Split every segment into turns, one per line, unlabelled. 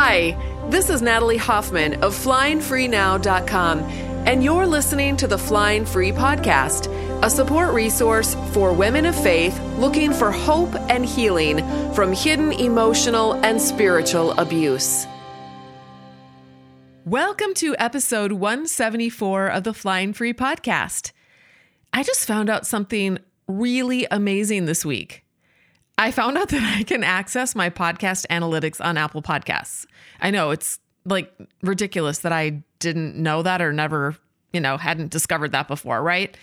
Hi, this is Natalie Hoffman of FlyingFreeNow.com, and you're listening to the Flying Free Podcast, a support resource for women of faith looking for hope and healing from hidden emotional and spiritual abuse. Welcome to episode 174 of the Flying Free Podcast. I just found out something really amazing this week. I found out that I can access my podcast analytics on Apple Podcasts. I know it's like ridiculous that I didn't know that or never, you know, hadn't discovered that before, right?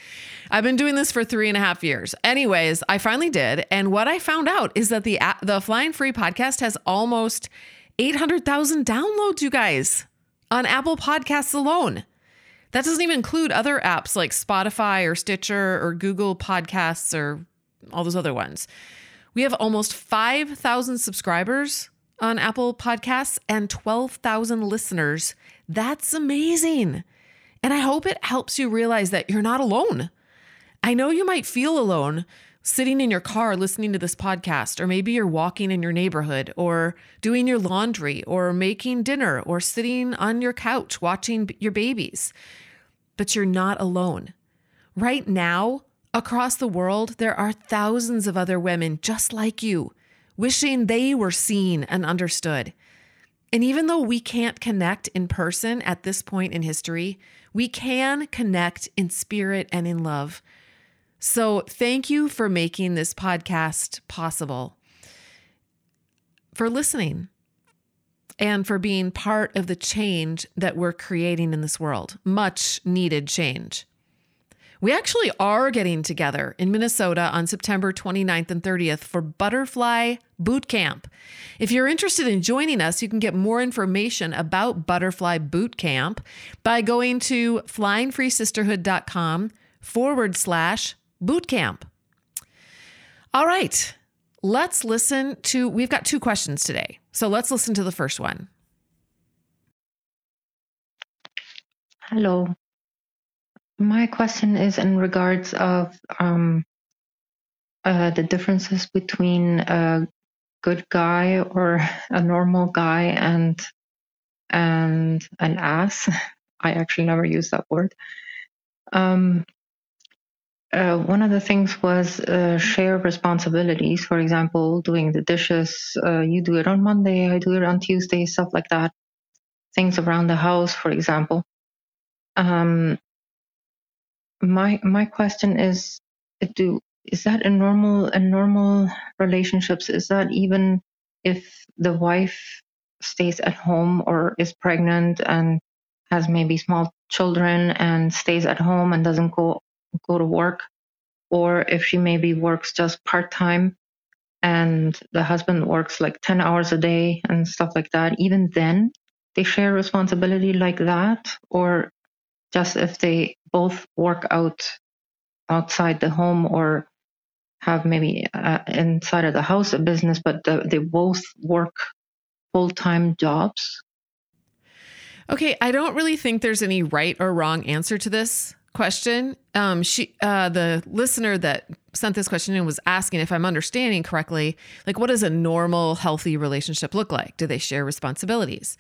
I've been doing this for three and a half years. Anyways, I finally did. And what I found out is that the, the Flying Free podcast has almost 800,000 downloads, you guys, on Apple Podcasts alone. That doesn't even include other apps like Spotify or Stitcher or Google Podcasts or all those other ones. We have almost 5,000 subscribers on Apple Podcasts and 12,000 listeners. That's amazing. And I hope it helps you realize that you're not alone. I know you might feel alone sitting in your car listening to this podcast, or maybe you're walking in your neighborhood, or doing your laundry, or making dinner, or sitting on your couch watching your babies. But you're not alone. Right now, Across the world, there are thousands of other women just like you, wishing they were seen and understood. And even though we can't connect in person at this point in history, we can connect in spirit and in love. So, thank you for making this podcast possible, for listening, and for being part of the change that we're creating in this world. Much needed change. We actually are getting together in Minnesota on September 29th and 30th for Butterfly Boot Camp. If you're interested in joining us, you can get more information about Butterfly Boot Camp by going to flyingfreesisterhood.com forward slash boot camp. All right, let's listen to, we've got two questions today. So let's listen to the first one.
Hello. My question is in regards of um, uh, the differences between a good guy or a normal guy and and an ass. I actually never use that word. Um, uh, one of the things was uh, share responsibilities. For example, doing the dishes. Uh, you do it on Monday, I do it on Tuesday, stuff like that. Things around the house, for example. Um, my my question is do is that a normal in normal relationships? Is that even if the wife stays at home or is pregnant and has maybe small children and stays at home and doesn't go go to work? Or if she maybe works just part-time and the husband works like 10 hours a day and stuff like that even then they share responsibility like that? Or just if they both work out outside the home or have maybe uh, inside of the house a business, but they both work full time jobs?
Okay, I don't really think there's any right or wrong answer to this question. Um, she, uh, the listener that sent this question in was asking if I'm understanding correctly, like what does a normal, healthy relationship look like? Do they share responsibilities?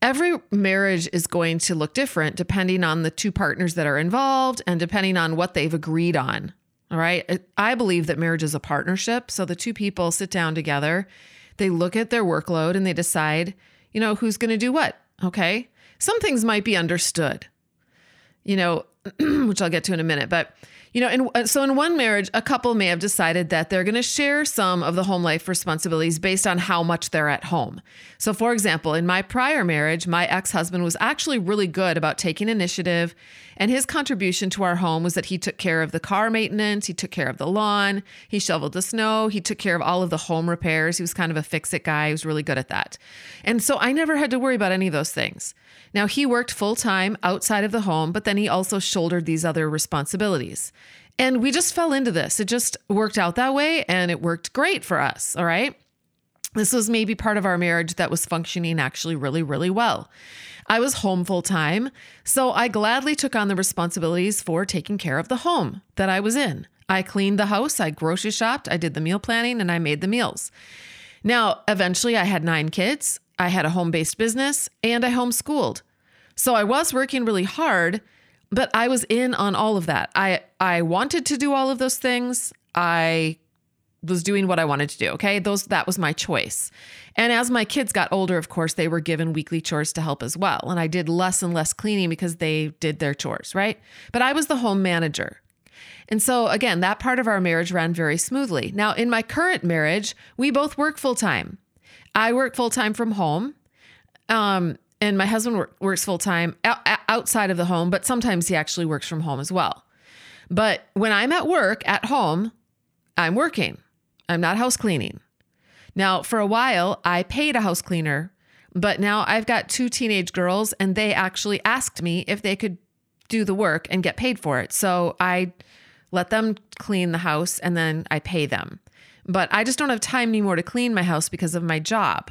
Every marriage is going to look different depending on the two partners that are involved and depending on what they've agreed on. All right. I believe that marriage is a partnership. So the two people sit down together, they look at their workload and they decide, you know, who's going to do what. Okay. Some things might be understood, you know, which I'll get to in a minute. But you know, and uh, so in one marriage, a couple may have decided that they're going to share some of the home life responsibilities based on how much they're at home. So, for example, in my prior marriage, my ex husband was actually really good about taking initiative, and his contribution to our home was that he took care of the car maintenance, he took care of the lawn, he shoveled the snow, he took care of all of the home repairs. He was kind of a fix it guy, he was really good at that. And so I never had to worry about any of those things. Now, he worked full time outside of the home, but then he also shouldered these other responsibilities. And we just fell into this. It just worked out that way and it worked great for us. All right. This was maybe part of our marriage that was functioning actually really, really well. I was home full time, so I gladly took on the responsibilities for taking care of the home that I was in. I cleaned the house, I grocery shopped, I did the meal planning, and I made the meals. Now, eventually, I had nine kids, I had a home based business, and I homeschooled. So I was working really hard, but I was in on all of that. I, I wanted to do all of those things. I was doing what I wanted to do. Okay. Those, that was my choice. And as my kids got older, of course, they were given weekly chores to help as well. And I did less and less cleaning because they did their chores. Right. But I was the home manager. And so, again, that part of our marriage ran very smoothly. Now, in my current marriage, we both work full time. I work full time from home. Um, and my husband work, works full time outside of the home, but sometimes he actually works from home as well. But when I'm at work at home, I'm working. I'm not house cleaning. Now, for a while, I paid a house cleaner, but now I've got two teenage girls and they actually asked me if they could do the work and get paid for it. So I let them clean the house and then I pay them. But I just don't have time anymore to clean my house because of my job.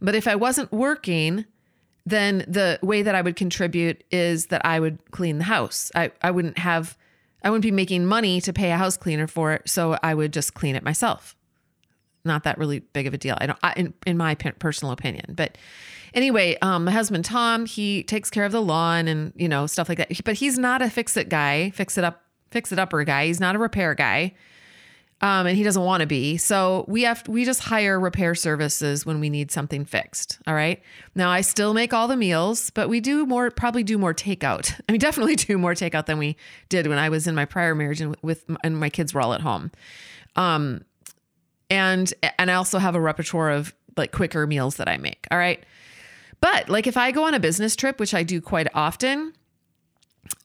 But if I wasn't working, then the way that I would contribute is that I would clean the house. I, I wouldn't have, I wouldn't be making money to pay a house cleaner for it. So I would just clean it myself. Not that really big of a deal. I don't, I, in, in my personal opinion. But anyway, um, my husband, Tom, he takes care of the lawn and, you know, stuff like that. But he's not a fix it guy, fix it up, fix it upper guy. He's not a repair guy um, and he doesn't want to be. So we have we just hire repair services when we need something fixed. All right. Now I still make all the meals, but we do more probably do more takeout. I mean, definitely do more takeout than we did when I was in my prior marriage and with and my kids were all at home. Um, and and I also have a repertoire of like quicker meals that I make. All right. But like if I go on a business trip, which I do quite often,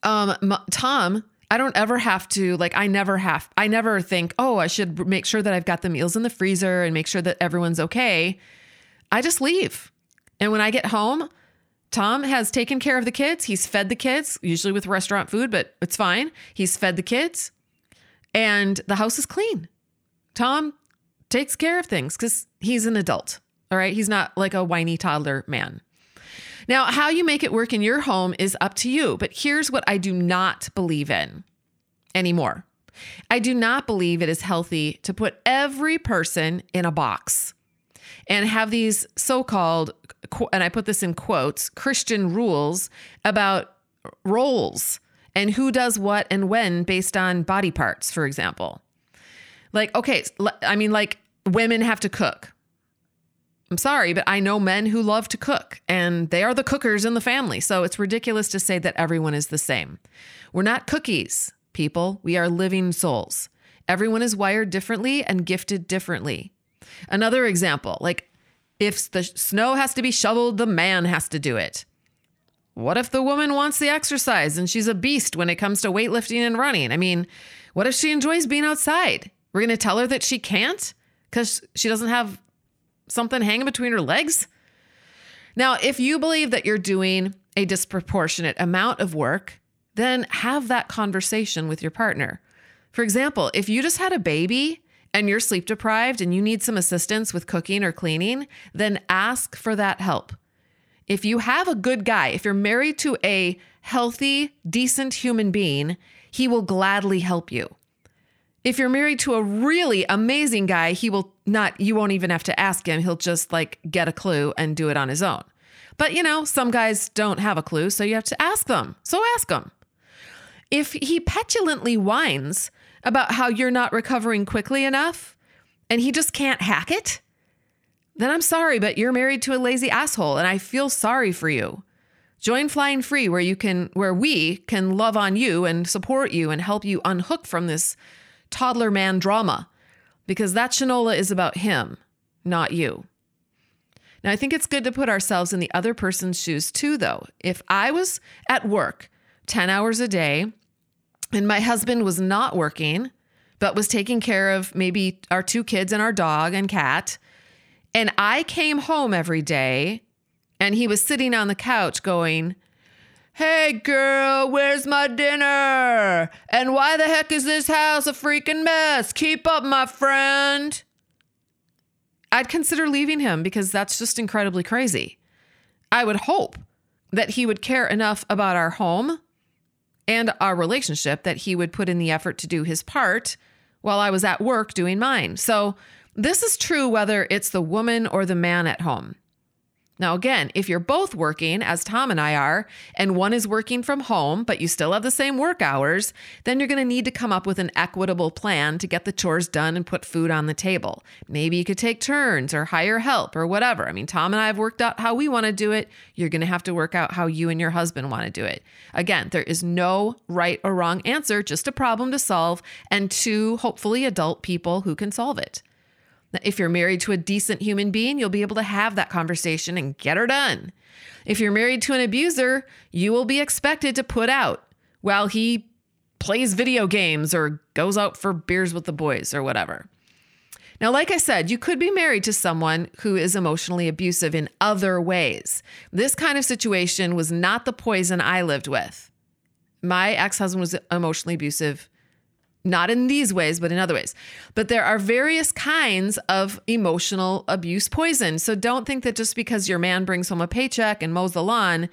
um, Tom I don't ever have to, like, I never have, I never think, oh, I should make sure that I've got the meals in the freezer and make sure that everyone's okay. I just leave. And when I get home, Tom has taken care of the kids. He's fed the kids, usually with restaurant food, but it's fine. He's fed the kids and the house is clean. Tom takes care of things because he's an adult. All right. He's not like a whiny toddler man. Now, how you make it work in your home is up to you, but here's what I do not believe in anymore. I do not believe it is healthy to put every person in a box and have these so called, and I put this in quotes, Christian rules about roles and who does what and when based on body parts, for example. Like, okay, I mean, like women have to cook. I'm sorry, but I know men who love to cook and they are the cookers in the family. So it's ridiculous to say that everyone is the same. We're not cookies, people. We are living souls. Everyone is wired differently and gifted differently. Another example like if the snow has to be shoveled, the man has to do it. What if the woman wants the exercise and she's a beast when it comes to weightlifting and running? I mean, what if she enjoys being outside? We're going to tell her that she can't because she doesn't have something hanging between her legs? Now, if you believe that you're doing a disproportionate amount of work, then have that conversation with your partner. For example, if you just had a baby and you're sleep deprived and you need some assistance with cooking or cleaning, then ask for that help. If you have a good guy, if you're married to a healthy, decent human being, he will gladly help you. If you're married to a really amazing guy, he will not, you won't even have to ask him. He'll just like get a clue and do it on his own. But you know, some guys don't have a clue, so you have to ask them. So ask them. If he petulantly whines about how you're not recovering quickly enough and he just can't hack it, then I'm sorry, but you're married to a lazy asshole and I feel sorry for you. Join Flying Free where you can where we can love on you and support you and help you unhook from this toddler man drama because that Shinola is about him, not you. Now, I think it's good to put ourselves in the other person's shoes too, though. If I was at work 10 hours a day and my husband was not working, but was taking care of maybe our two kids and our dog and cat, and I came home every day and he was sitting on the couch going, Hey girl, where's my dinner? And why the heck is this house a freaking mess? Keep up, my friend. I'd consider leaving him because that's just incredibly crazy. I would hope that he would care enough about our home and our relationship that he would put in the effort to do his part while I was at work doing mine. So, this is true whether it's the woman or the man at home. Now, again, if you're both working, as Tom and I are, and one is working from home, but you still have the same work hours, then you're going to need to come up with an equitable plan to get the chores done and put food on the table. Maybe you could take turns or hire help or whatever. I mean, Tom and I have worked out how we want to do it. You're going to have to work out how you and your husband want to do it. Again, there is no right or wrong answer, just a problem to solve and two, hopefully, adult people who can solve it. If you're married to a decent human being, you'll be able to have that conversation and get her done. If you're married to an abuser, you will be expected to put out while he plays video games or goes out for beers with the boys or whatever. Now, like I said, you could be married to someone who is emotionally abusive in other ways. This kind of situation was not the poison I lived with. My ex husband was emotionally abusive not in these ways, but in other ways. But there are various kinds of emotional abuse poison. So don't think that just because your man brings home a paycheck and mows the lawn,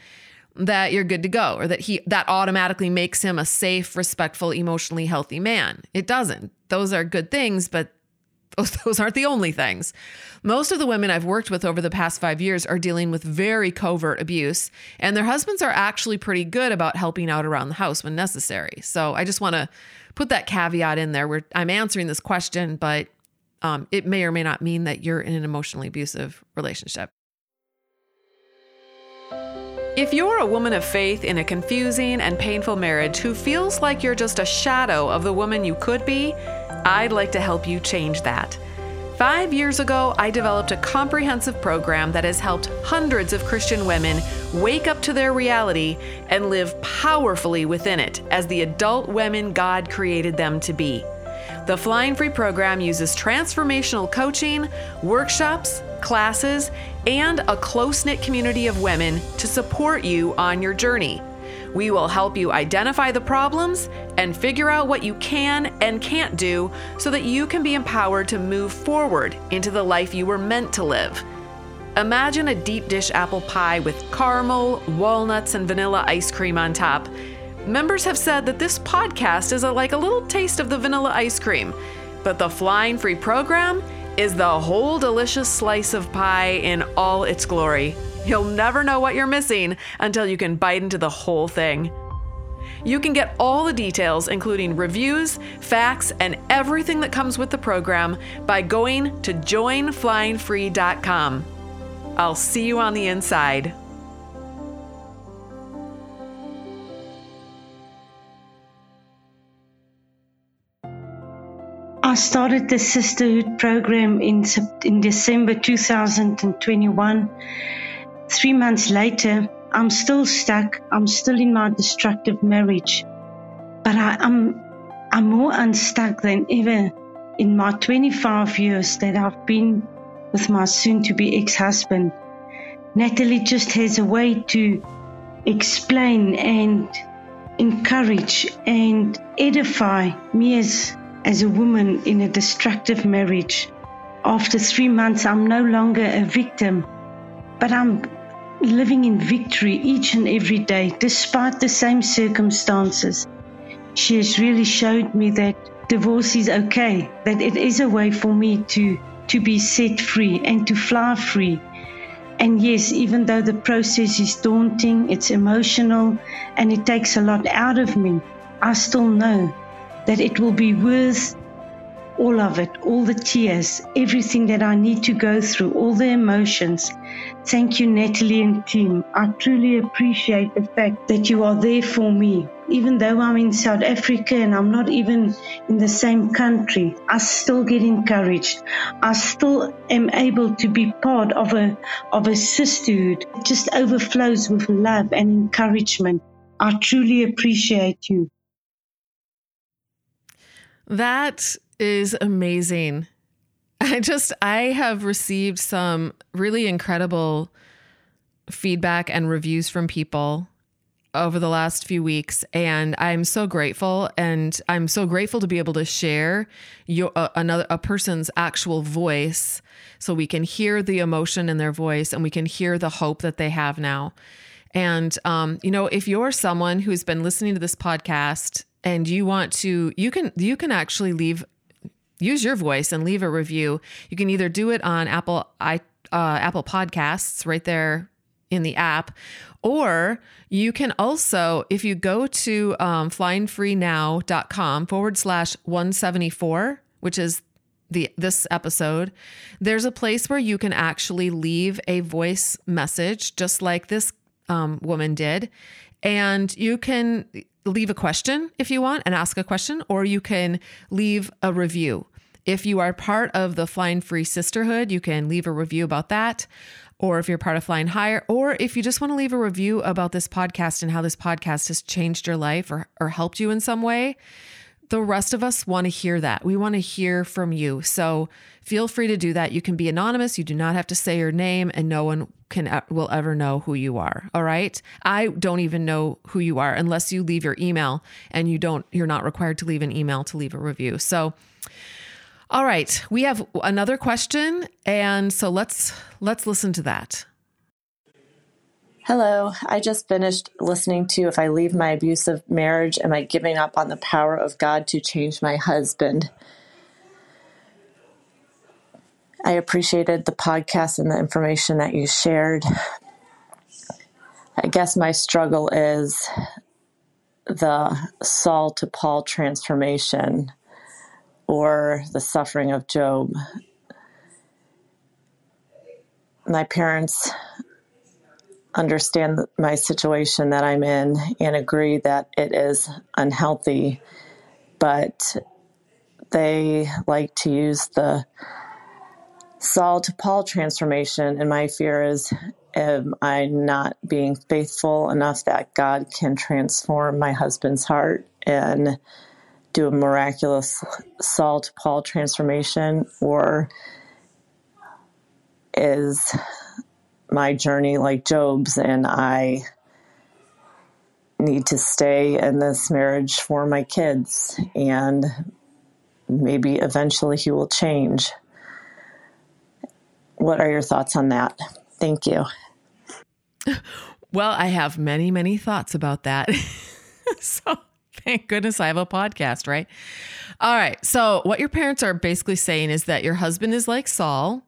that you're good to go or that he that automatically makes him a safe, respectful, emotionally healthy man. It doesn't. Those are good things, but those, those aren't the only things. Most of the women I've worked with over the past five years are dealing with very covert abuse, and their husbands are actually pretty good about helping out around the house when necessary. So I just want to put that caveat in there where I'm answering this question, but um, it may or may not mean that you're in an emotionally abusive relationship. If you're a woman of faith in a confusing and painful marriage who feels like you're just a shadow of the woman you could be, I'd like to help you change that. Five years ago, I developed a comprehensive program that has helped hundreds of Christian women wake up to their reality and live powerfully within it as the adult women God created them to be. The Flying Free program uses transformational coaching, workshops, classes, and a close knit community of women to support you on your journey. We will help you identify the problems and figure out what you can and can't do so that you can be empowered to move forward into the life you were meant to live. Imagine a deep dish apple pie with caramel, walnuts, and vanilla ice cream on top. Members have said that this podcast is a, like a little taste of the vanilla ice cream, but the Flying Free program is the whole delicious slice of pie in all its glory. You'll never know what you're missing until you can bite into the whole thing. You can get all the details, including reviews, facts, and everything that comes with the program by going to joinflyingfree.com. I'll see you on the inside.
I started the sisterhood program in, in December 2021 Three months later, I'm still stuck. I'm still in my destructive marriage. But I, am I'm, I'm more unstuck than ever in my 25 years that I've been with my soon to be ex husband. Natalie just has a way to explain and encourage and edify me as, as a woman in a destructive marriage. After three months, I'm no longer a victim, but I'm living in victory each and every day, despite the same circumstances. She has really showed me that divorce is okay, that it is a way for me to, to be set free and to fly free. And yes, even though the process is daunting, it's emotional, and it takes a lot out of me, I still know that it will be worth all of it, all the tears, everything that I need to go through, all the emotions. Thank you, Natalie and team. I truly appreciate the fact that you are there for me. Even though I'm in South Africa and I'm not even in the same country, I still get encouraged. I still am able to be part of a of a sisterhood. It just overflows with love and encouragement. I truly appreciate you.
That is amazing. I just, I have received some really incredible feedback and reviews from people over the last few weeks and I'm so grateful and I'm so grateful to be able to share your uh, another a person's actual voice so we can hear the emotion in their voice and we can hear the hope that they have now. And um, you know, if you're someone who's been listening to this podcast and you want to you can you can actually leave use your voice and leave a review. You can either do it on Apple i uh, Apple Podcasts right there in the app. Or you can also, if you go to um, flyingfreenow.com forward slash 174, which is the this episode, there's a place where you can actually leave a voice message, just like this um, woman did, and you can leave a question if you want and ask a question, or you can leave a review. If you are part of the Flying Free Sisterhood, you can leave a review about that. Or if you're part of Flying Higher, or if you just want to leave a review about this podcast and how this podcast has changed your life or, or helped you in some way, the rest of us want to hear that. We want to hear from you. So feel free to do that. You can be anonymous. You do not have to say your name and no one can will ever know who you are. All right? I don't even know who you are unless you leave your email and you don't you're not required to leave an email to leave a review. So all right, we have another question and so let's let's listen to that.
Hello, I just finished listening to If I Leave My Abusive Marriage, Am I Giving Up on the Power of God to Change My Husband? I appreciated the podcast and the information that you shared. I guess my struggle is the Saul to Paul transformation or the suffering of Job. My parents understand my situation that I'm in and agree that it is unhealthy, but they like to use the Saul to Paul transformation. And my fear is, am I not being faithful enough that God can transform my husband's heart and do a miraculous Saul to Paul transformation? Or is my journey like Job's, and I need to stay in this marriage for my kids, and maybe eventually he will change. What are your thoughts on that? Thank you.
Well, I have many, many thoughts about that. so thank goodness I have a podcast, right? All right. So, what your parents are basically saying is that your husband is like Saul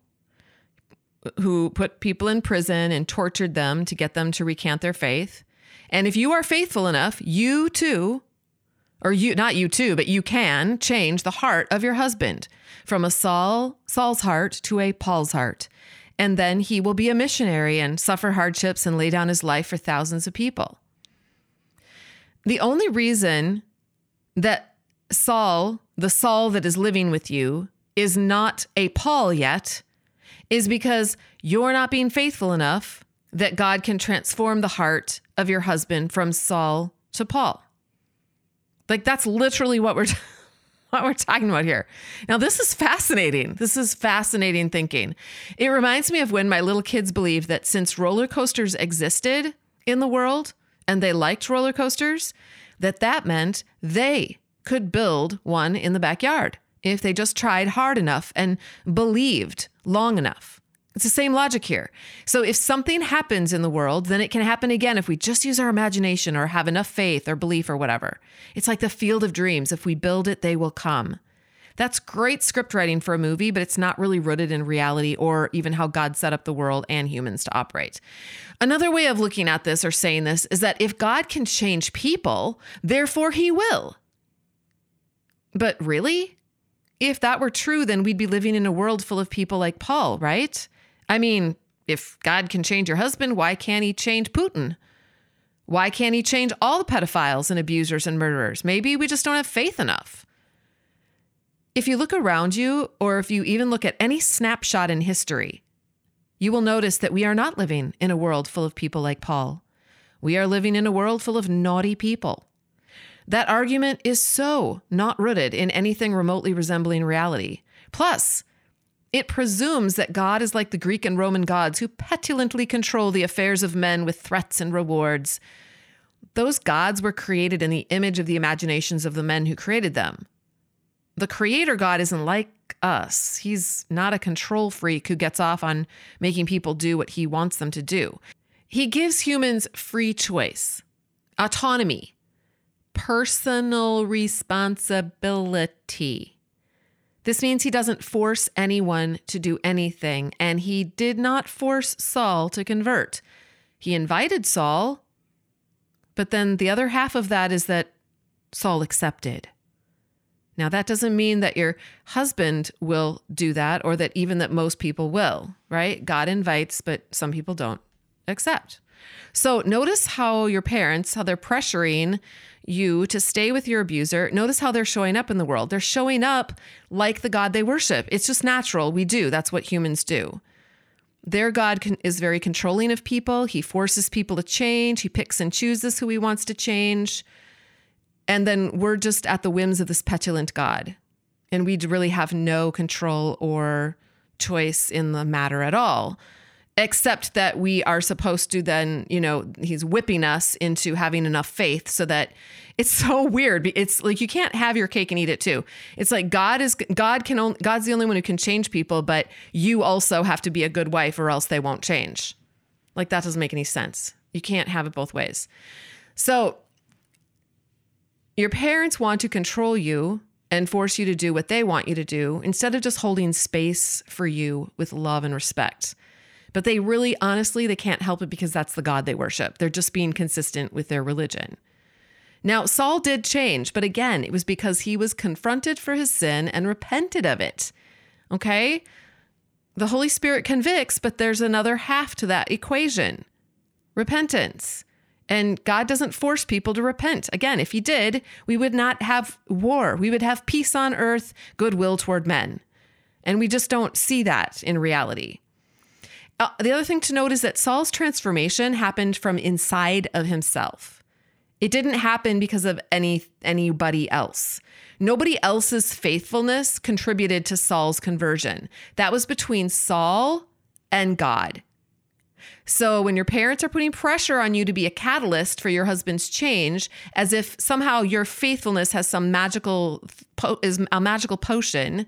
who put people in prison and tortured them to get them to recant their faith. And if you are faithful enough, you too, or you not you too, but you can change the heart of your husband from a Saul Saul's heart to a Paul's heart. And then he will be a missionary and suffer hardships and lay down his life for thousands of people. The only reason that Saul, the Saul that is living with you, is not a Paul yet is because you're not being faithful enough that God can transform the heart of your husband from Saul to Paul. Like that's literally what we're what we're talking about here. Now this is fascinating. This is fascinating thinking. It reminds me of when my little kids believed that since roller coasters existed in the world and they liked roller coasters, that that meant they could build one in the backyard if they just tried hard enough and believed long enough. It's the same logic here. So if something happens in the world, then it can happen again if we just use our imagination or have enough faith or belief or whatever. It's like the field of dreams. If we build it, they will come. That's great script writing for a movie, but it's not really rooted in reality or even how God set up the world and humans to operate. Another way of looking at this or saying this is that if God can change people, therefore he will. But really? If that were true, then we'd be living in a world full of people like Paul, right? I mean, if God can change your husband, why can't he change Putin? Why can't he change all the pedophiles and abusers and murderers? Maybe we just don't have faith enough. If you look around you, or if you even look at any snapshot in history, you will notice that we are not living in a world full of people like Paul. We are living in a world full of naughty people. That argument is so not rooted in anything remotely resembling reality. Plus, it presumes that God is like the Greek and Roman gods who petulantly control the affairs of men with threats and rewards. Those gods were created in the image of the imaginations of the men who created them. The creator God isn't like us. He's not a control freak who gets off on making people do what he wants them to do. He gives humans free choice, autonomy, personal responsibility. This means he doesn't force anyone to do anything, and he did not force Saul to convert. He invited Saul, but then the other half of that is that Saul accepted. Now, that doesn't mean that your husband will do that or that even that most people will, right? God invites, but some people don't accept. So, notice how your parents, how they're pressuring you to stay with your abuser. Notice how they're showing up in the world. They're showing up like the God they worship. It's just natural. We do. That's what humans do. Their God can, is very controlling of people. He forces people to change. He picks and chooses who he wants to change. And then we're just at the whims of this petulant God. And we really have no control or choice in the matter at all, except that we are supposed to then, you know, he's whipping us into having enough faith so that it's so weird. It's like you can't have your cake and eat it too. It's like God is God can only God's the only one who can change people, but you also have to be a good wife or else they won't change. Like that doesn't make any sense. You can't have it both ways. So your parents want to control you and force you to do what they want you to do instead of just holding space for you with love and respect. But they really, honestly, they can't help it because that's the God they worship. They're just being consistent with their religion. Now, Saul did change, but again, it was because he was confronted for his sin and repented of it. Okay? The Holy Spirit convicts, but there's another half to that equation repentance. And God doesn't force people to repent. Again, if He did, we would not have war. We would have peace on earth, goodwill toward men. And we just don't see that in reality. Uh, the other thing to note is that Saul's transformation happened from inside of himself. It didn't happen because of any anybody else. Nobody else's faithfulness contributed to Saul's conversion. That was between Saul and God. So when your parents are putting pressure on you to be a catalyst for your husband's change, as if somehow your faithfulness has some magical is a magical potion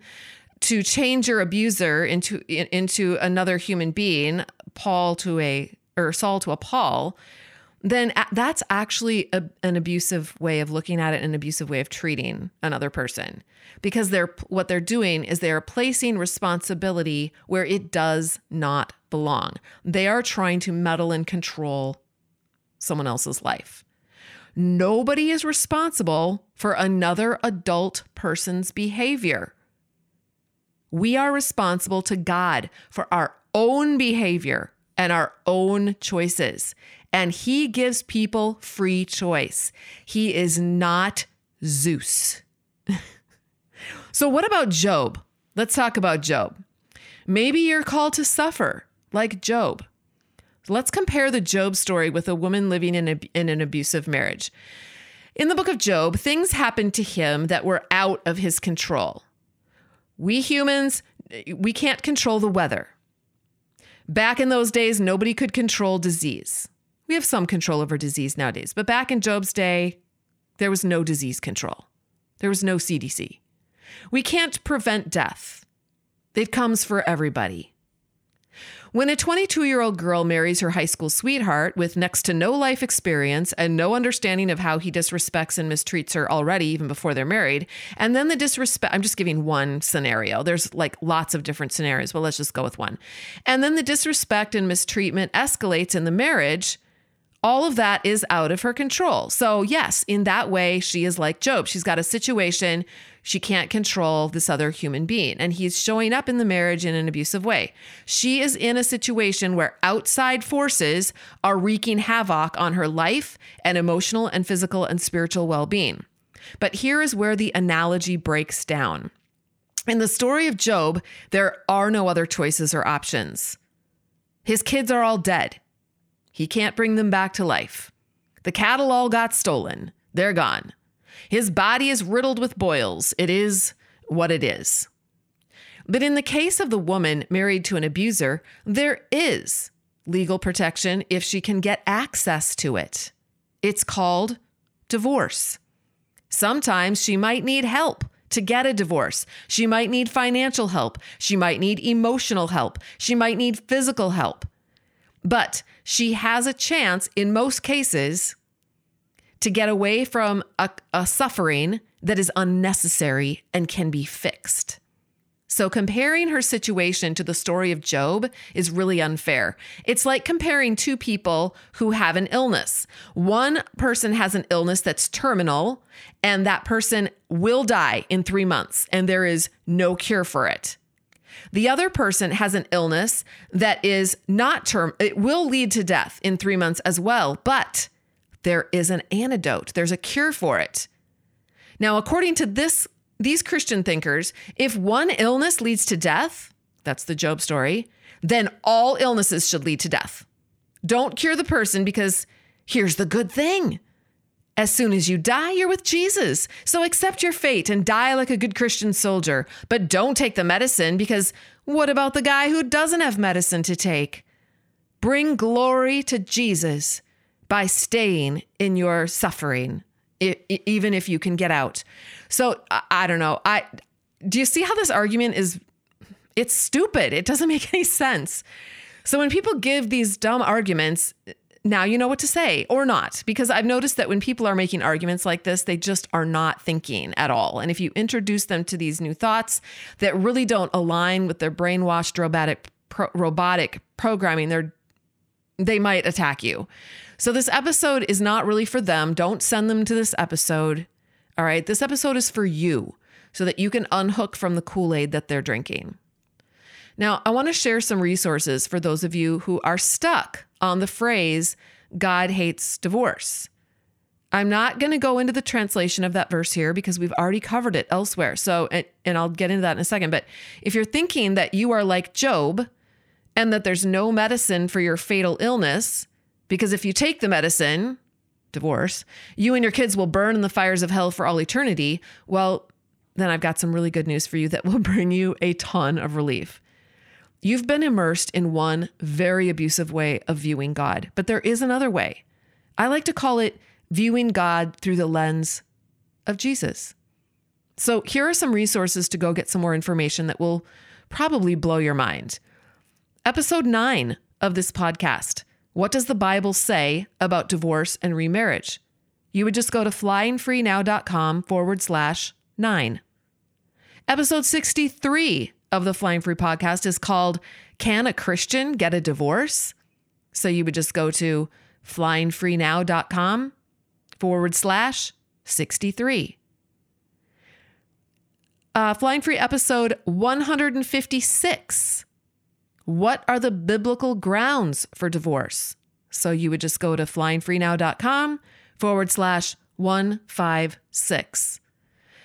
to change your abuser into into another human being, Paul to a or Saul to a Paul, then that's actually a, an abusive way of looking at it, an abusive way of treating another person. Because they're what they're doing is they are placing responsibility where it does not belong. They are trying to meddle and control someone else's life. Nobody is responsible for another adult person's behavior. We are responsible to God for our own behavior and our own choices. And He gives people free choice. He is not Zeus. so, what about Job? Let's talk about Job. Maybe you're called to suffer like Job. Let's compare the Job story with a woman living in, a, in an abusive marriage. In the book of Job, things happened to him that were out of his control. We humans, we can't control the weather. Back in those days, nobody could control disease. We have some control over disease nowadays, but back in Job's day, there was no disease control. There was no CDC. We can't prevent death. It comes for everybody. When a 22 year old girl marries her high school sweetheart with next to no life experience and no understanding of how he disrespects and mistreats her already, even before they're married, and then the disrespect, I'm just giving one scenario. There's like lots of different scenarios, but let's just go with one. And then the disrespect and mistreatment escalates in the marriage all of that is out of her control. So, yes, in that way, she is like Job. She's got a situation. She can't control this other human being, and he's showing up in the marriage in an abusive way. She is in a situation where outside forces are wreaking havoc on her life and emotional and physical and spiritual well being. But here is where the analogy breaks down. In the story of Job, there are no other choices or options. His kids are all dead. He can't bring them back to life. The cattle all got stolen. They're gone. His body is riddled with boils. It is what it is. But in the case of the woman married to an abuser, there is legal protection if she can get access to it. It's called divorce. Sometimes she might need help to get a divorce. She might need financial help. She might need emotional help. She might need physical help. But she has a chance in most cases to get away from a, a, suffering that is unnecessary and can be fixed. So, comparing her situation to the story of Job is really unfair. It's like comparing two people who have an illness. One person has an illness that's terminal, and that person will die in three months, and there is no cure for it. The other person has an illness that is not term, it will lead to death in three months as well, but there is an antidote, there's a cure for it. Now, according to this these Christian thinkers, if one illness leads to death, that's the Job story, then all illnesses should lead to death. Don't cure the person because here's the good thing. As soon as you die, you're with Jesus. So accept your fate and die like a good Christian soldier. But don't take the medicine because what about the guy who doesn't have medicine to take? Bring glory to Jesus by staying in your suffering even if you can get out. So I, don't know. I do you see how this argument is it's stupid. It doesn't make any sense. So when people give these dumb arguments, now you know what to say or not because I've noticed that when people are making arguments like this, they just are not thinking at all. And if you introduce them to these new thoughts that really don't align with their brainwashed robotic pro- robotic programming, they're they might attack you. So this episode is not really for them. Don't send them to this episode. All right. This episode is for you so that you can unhook from the Kool Aid that they're drinking. Now, I want to share some resources for those of you who are stuck on the phrase, God hates divorce. I'm not going to go into the translation of that verse here because we've already covered it elsewhere. So, and, and I'll get into that in a second. But if you're thinking that you are like Job and that there's no medicine for your fatal illness, because if you take the medicine, divorce, you and your kids will burn in the fires of hell for all eternity. Well, then I've got some really good news for you that will bring you a ton of relief. You've been immersed in one very abusive way of viewing God, but there is another way. I like to call it viewing God through the lens of Jesus. So, here are some resources to go get some more information that will probably blow your mind. Episode nine of this podcast what does the Bible say about divorce and remarriage? You would just go to flyingfreenow.com forward slash nine. Episode 63 of the Flying Free podcast is called Can a Christian Get a Divorce? So you would just go to flyingfreenow.com forward slash 63. Uh, Flying Free episode 156 what are the biblical grounds for divorce? So you would just go to flyingfreenow.com forward slash 156.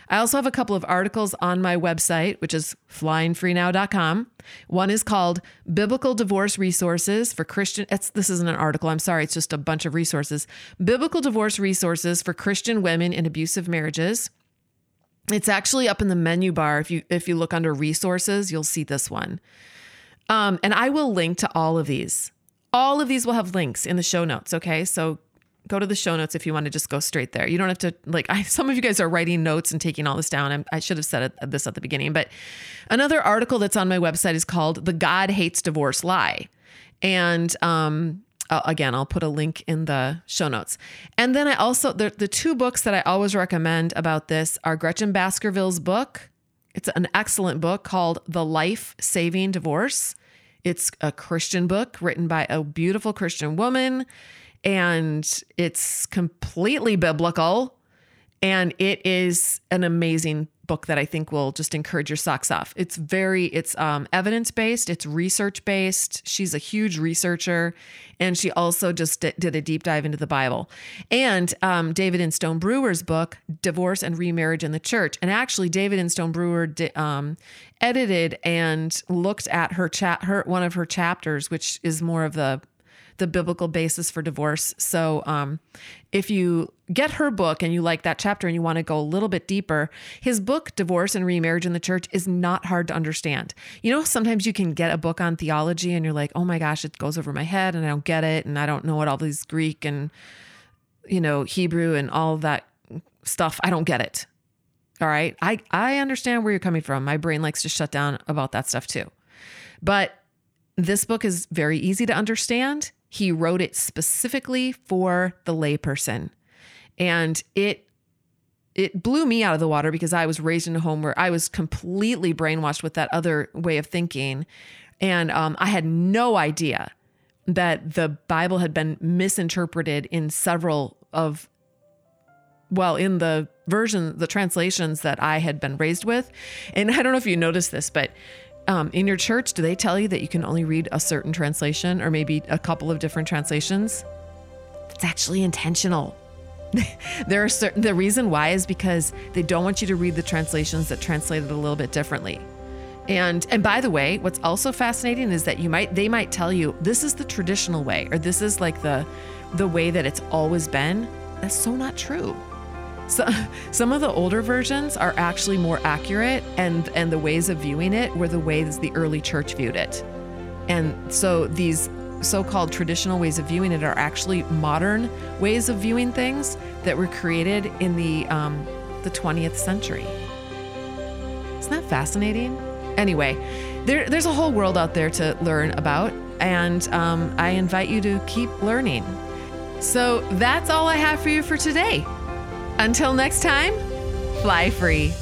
I also have a couple of articles on my website, which is flyingfreenow.com. One is called Biblical Divorce Resources for Christian. This isn't an article. I'm sorry. It's just a bunch of resources. Biblical Divorce Resources for Christian Women in Abusive Marriages. It's actually up in the menu bar. If you if you look under resources, you'll see this one. Um, and I will link to all of these. All of these will have links in the show notes. Okay. So go to the show notes if you want to just go straight there. You don't have to like I some of you guys are writing notes and taking all this down. I'm, i should have said it, this at the beginning, but another article that's on my website is called "The God Hates Divorce Lie," and um, again, I'll put a link in the show notes. And then I also the the two books that I always recommend about this are Gretchen Baskerville's book it's an excellent book called The Life Saving Divorce. It's a Christian book written by a beautiful Christian woman, and it's completely biblical. And it is an amazing book that I think will just encourage your socks off. It's very, it's um, evidence based, it's research based. She's a huge researcher, and she also just d- did a deep dive into the Bible. And um, David Instone-Brewer's book, Divorce and Remarriage in the Church. And actually, David Instone-Brewer di- um, edited and looked at her chat, her one of her chapters, which is more of the the biblical basis for divorce. So, um, if you get her book and you like that chapter and you want to go a little bit deeper, his book, Divorce and Remarriage in the Church, is not hard to understand. You know, sometimes you can get a book on theology and you're like, oh my gosh, it goes over my head and I don't get it. And I don't know what all these Greek and, you know, Hebrew and all that stuff. I don't get it. All right. I, I understand where you're coming from. My brain likes to shut down about that stuff too. But this book is very easy to understand. He wrote it specifically for the layperson. And it it blew me out of the water because I was raised in a home where I was completely brainwashed with that other way of thinking. And um, I had no idea that the Bible had been misinterpreted in several of, well, in the version, the translations that I had been raised with. And I don't know if you noticed this, but um, in your church, do they tell you that you can only read a certain translation or maybe a couple of different translations? It's actually intentional. there are certain the reason why is because they don't want you to read the translations that translate it a little bit differently. And and by the way, what's also fascinating is that you might they might tell you this is the traditional way or this is like the the way that it's always been. That's so not true. So some of the older versions are actually more accurate and and the ways of viewing it were the ways the early church viewed it. And so these so-called traditional ways of viewing it are actually modern ways of viewing things that were created in the um, the 20th century. Isn't that fascinating? Anyway, there, there's a whole world out there to learn about, and um, I invite you to keep learning. So that's all I have for you for today. Until next time, fly free.